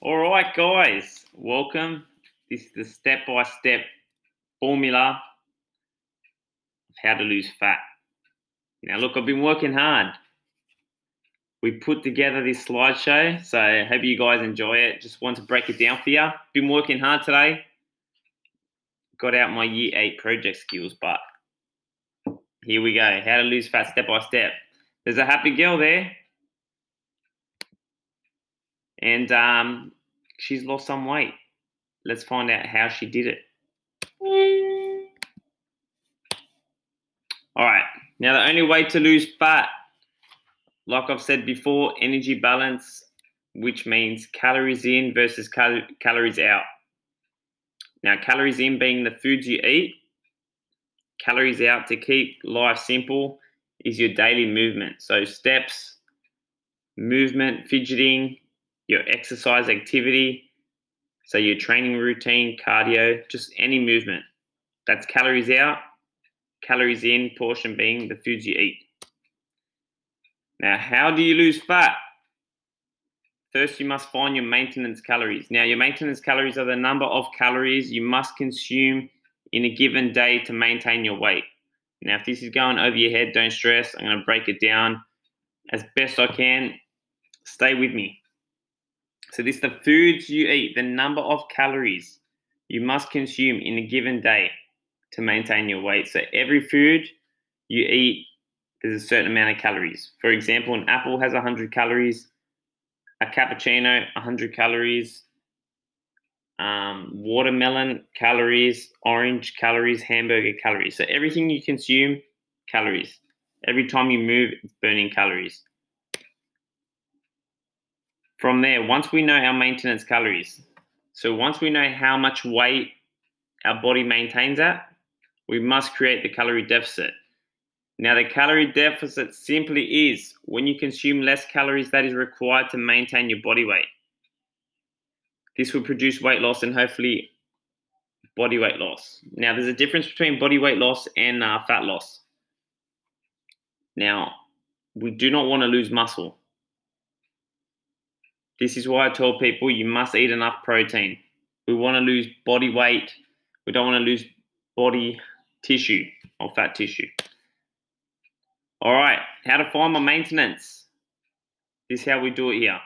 All right, guys, welcome. This is the step by step formula of how to lose fat. Now, look, I've been working hard. We put together this slideshow, so I hope you guys enjoy it. Just want to break it down for you. Been working hard today. Got out my year eight project skills, but here we go. How to lose fat step by step. There's a happy girl there and um, she's lost some weight. Let's find out how she did it. All right. Now, the only way to lose fat, like I've said before, energy balance, which means calories in versus cal- calories out. Now, calories in being the foods you eat, calories out to keep life simple is your daily movement. So, steps, movement, fidgeting, your exercise activity, so your training routine, cardio, just any movement. That's calories out, calories in, portion being the foods you eat. Now, how do you lose fat? First, you must find your maintenance calories. Now, your maintenance calories are the number of calories you must consume in a given day to maintain your weight. Now, if this is going over your head, don't stress. I'm going to break it down as best I can. Stay with me. So this is the foods you eat, the number of calories you must consume in a given day to maintain your weight. So every food you eat, there's a certain amount of calories. For example, an apple has 100 calories, a cappuccino 100 calories, um, watermelon calories, orange calories, hamburger calories. So everything you consume, calories. Every time you move, it's burning calories. From there, once we know our maintenance calories, so once we know how much weight our body maintains at, we must create the calorie deficit. Now, the calorie deficit simply is when you consume less calories that is required to maintain your body weight. This will produce weight loss and hopefully body weight loss. Now, there's a difference between body weight loss and uh, fat loss. Now, we do not want to lose muscle. This is why I tell people you must eat enough protein. We want to lose body weight. We don't want to lose body tissue or fat tissue. All right, how to find my maintenance. This is how we do it here.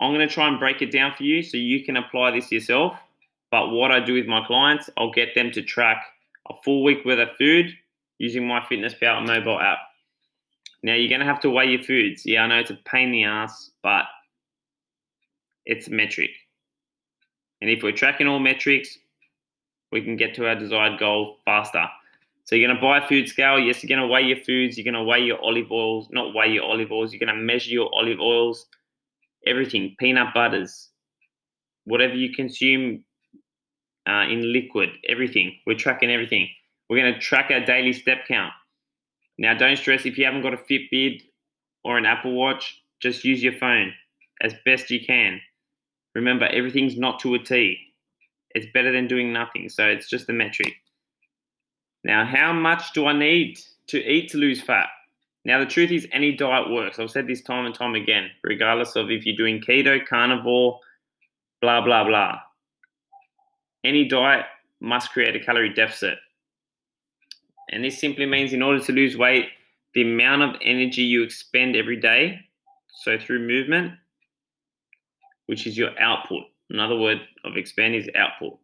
I'm going to try and break it down for you so you can apply this yourself. But what I do with my clients, I'll get them to track a full week worth of food using my Fitness Power mobile app. Now you're going to have to weigh your foods. Yeah, I know it's a pain in the ass, but it's metric. And if we're tracking all metrics, we can get to our desired goal faster. So you're going to buy a food scale. Yes, you're going to weigh your foods. You're going to weigh your olive oils, not weigh your olive oils. You're going to measure your olive oils, everything, peanut butters, whatever you consume uh, in liquid, everything. We're tracking everything. We're going to track our daily step count. Now, don't stress if you haven't got a Fitbit or an Apple Watch, just use your phone as best you can. Remember, everything's not to a T. It's better than doing nothing. So it's just a metric. Now, how much do I need to eat to lose fat? Now, the truth is, any diet works. I've said this time and time again, regardless of if you're doing keto, carnivore, blah, blah, blah. Any diet must create a calorie deficit. And this simply means in order to lose weight, the amount of energy you expend every day, so through movement, which is your output. Another word of expand is output.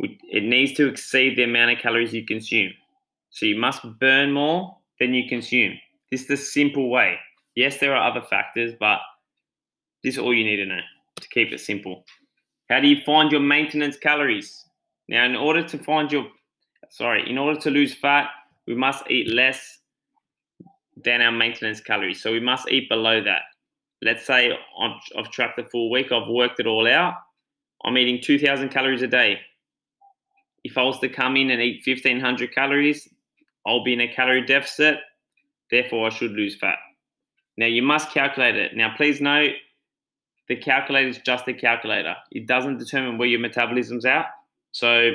It needs to exceed the amount of calories you consume. So you must burn more than you consume. This is the simple way. Yes, there are other factors, but this is all you need to know to keep it simple. How do you find your maintenance calories? Now, in order to find your sorry, in order to lose fat, we must eat less than our maintenance calories. So we must eat below that. Let's say I've, I've tracked the full week, I've worked it all out. I'm eating 2,000 calories a day. If I was to come in and eat 1,500 calories, I'll be in a calorie deficit. Therefore, I should lose fat. Now, you must calculate it. Now, please note the calculator is just a calculator, it doesn't determine where your metabolism's at. So,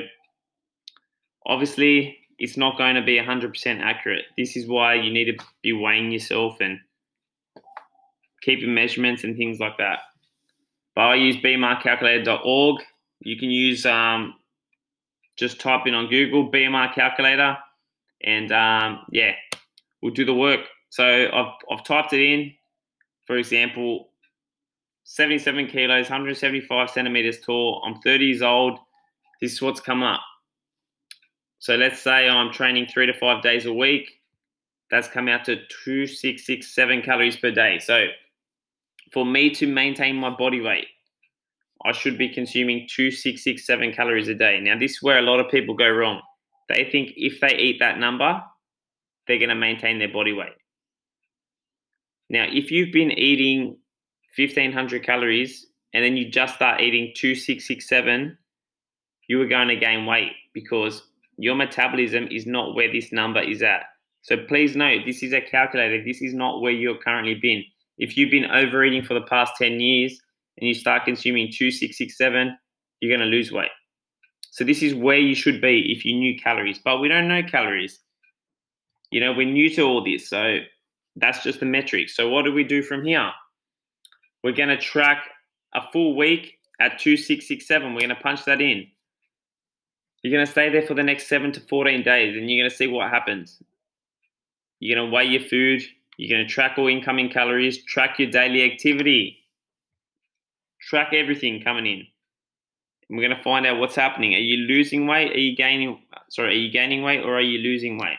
obviously it's not going to be 100% accurate. This is why you need to be weighing yourself and keeping measurements and things like that. But I use bmrcalculator.org. You can use um, just type in on Google BMR calculator, and um, yeah, we'll do the work. So I've, I've typed it in. For example, 77 kilos, 175 centimeters tall. I'm 30 years old. This is what's come up. So let's say I'm training three to five days a week. That's come out to 2667 calories per day. So for me to maintain my body weight, I should be consuming 2667 calories a day. Now, this is where a lot of people go wrong. They think if they eat that number, they're going to maintain their body weight. Now, if you've been eating 1500 calories and then you just start eating 2667, you are going to gain weight because your metabolism is not where this number is at. So please note, this is a calculator. This is not where you're currently been. If you've been overeating for the past 10 years and you start consuming 2667, you're going to lose weight. So this is where you should be if you knew calories, but we don't know calories. You know, we're new to all this. So that's just the metric. So what do we do from here? We're going to track a full week at 2667. We're going to punch that in. You're going to stay there for the next 7 to 14 days and you're going to see what happens. You're going to weigh your food. You're going to track all incoming calories, track your daily activity, track everything coming in. And we're going to find out what's happening. Are you losing weight? Are you gaining? Sorry, are you gaining weight or are you losing weight?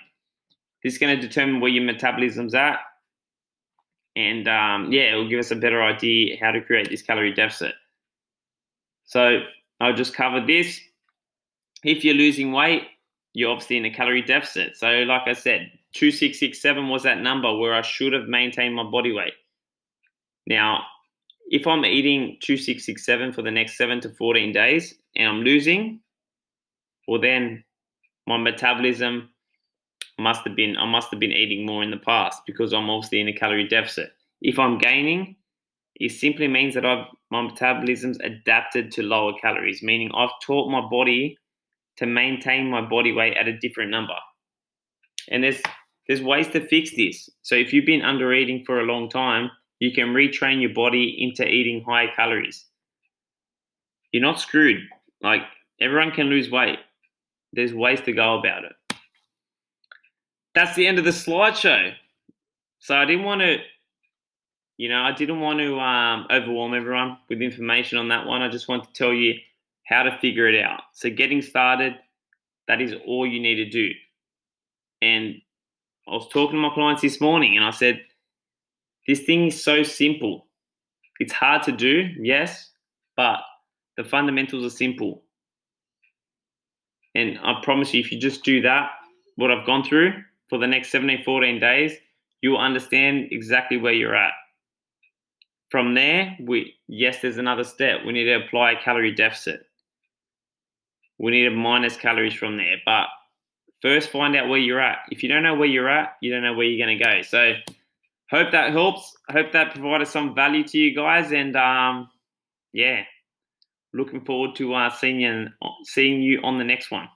This is going to determine where your metabolism's at and um, yeah, it will give us a better idea how to create this calorie deficit. So I'll just cover this. If you're losing weight, you're obviously in a calorie deficit. So, like I said, 2667 was that number where I should have maintained my body weight. Now, if I'm eating 2667 for the next 7 to 14 days and I'm losing, well, then my metabolism must have been I must have been eating more in the past because I'm obviously in a calorie deficit. If I'm gaining, it simply means that I've my metabolism's adapted to lower calories, meaning I've taught my body to maintain my body weight at a different number. And there's there's ways to fix this. So if you've been under eating for a long time, you can retrain your body into eating higher calories. You're not screwed. Like everyone can lose weight. There's ways to go about it that's the end of the slideshow. So I didn't want to, you know, I didn't want to um, overwhelm everyone with information on that one. I just want to tell you how to figure it out. So getting started, that is all you need to do. And I was talking to my clients this morning and I said, this thing is so simple. It's hard to do, yes, but the fundamentals are simple. And I promise you, if you just do that, what I've gone through, for the next 17, 14 days, you'll understand exactly where you're at. From there, we yes, there's another step. We need to apply a calorie deficit. We need to minus calories from there. But first find out where you're at. If you don't know where you're at, you don't know where you're gonna go. So hope that helps. Hope that provided some value to you guys. And um, yeah, looking forward to uh, seeing you seeing you on the next one.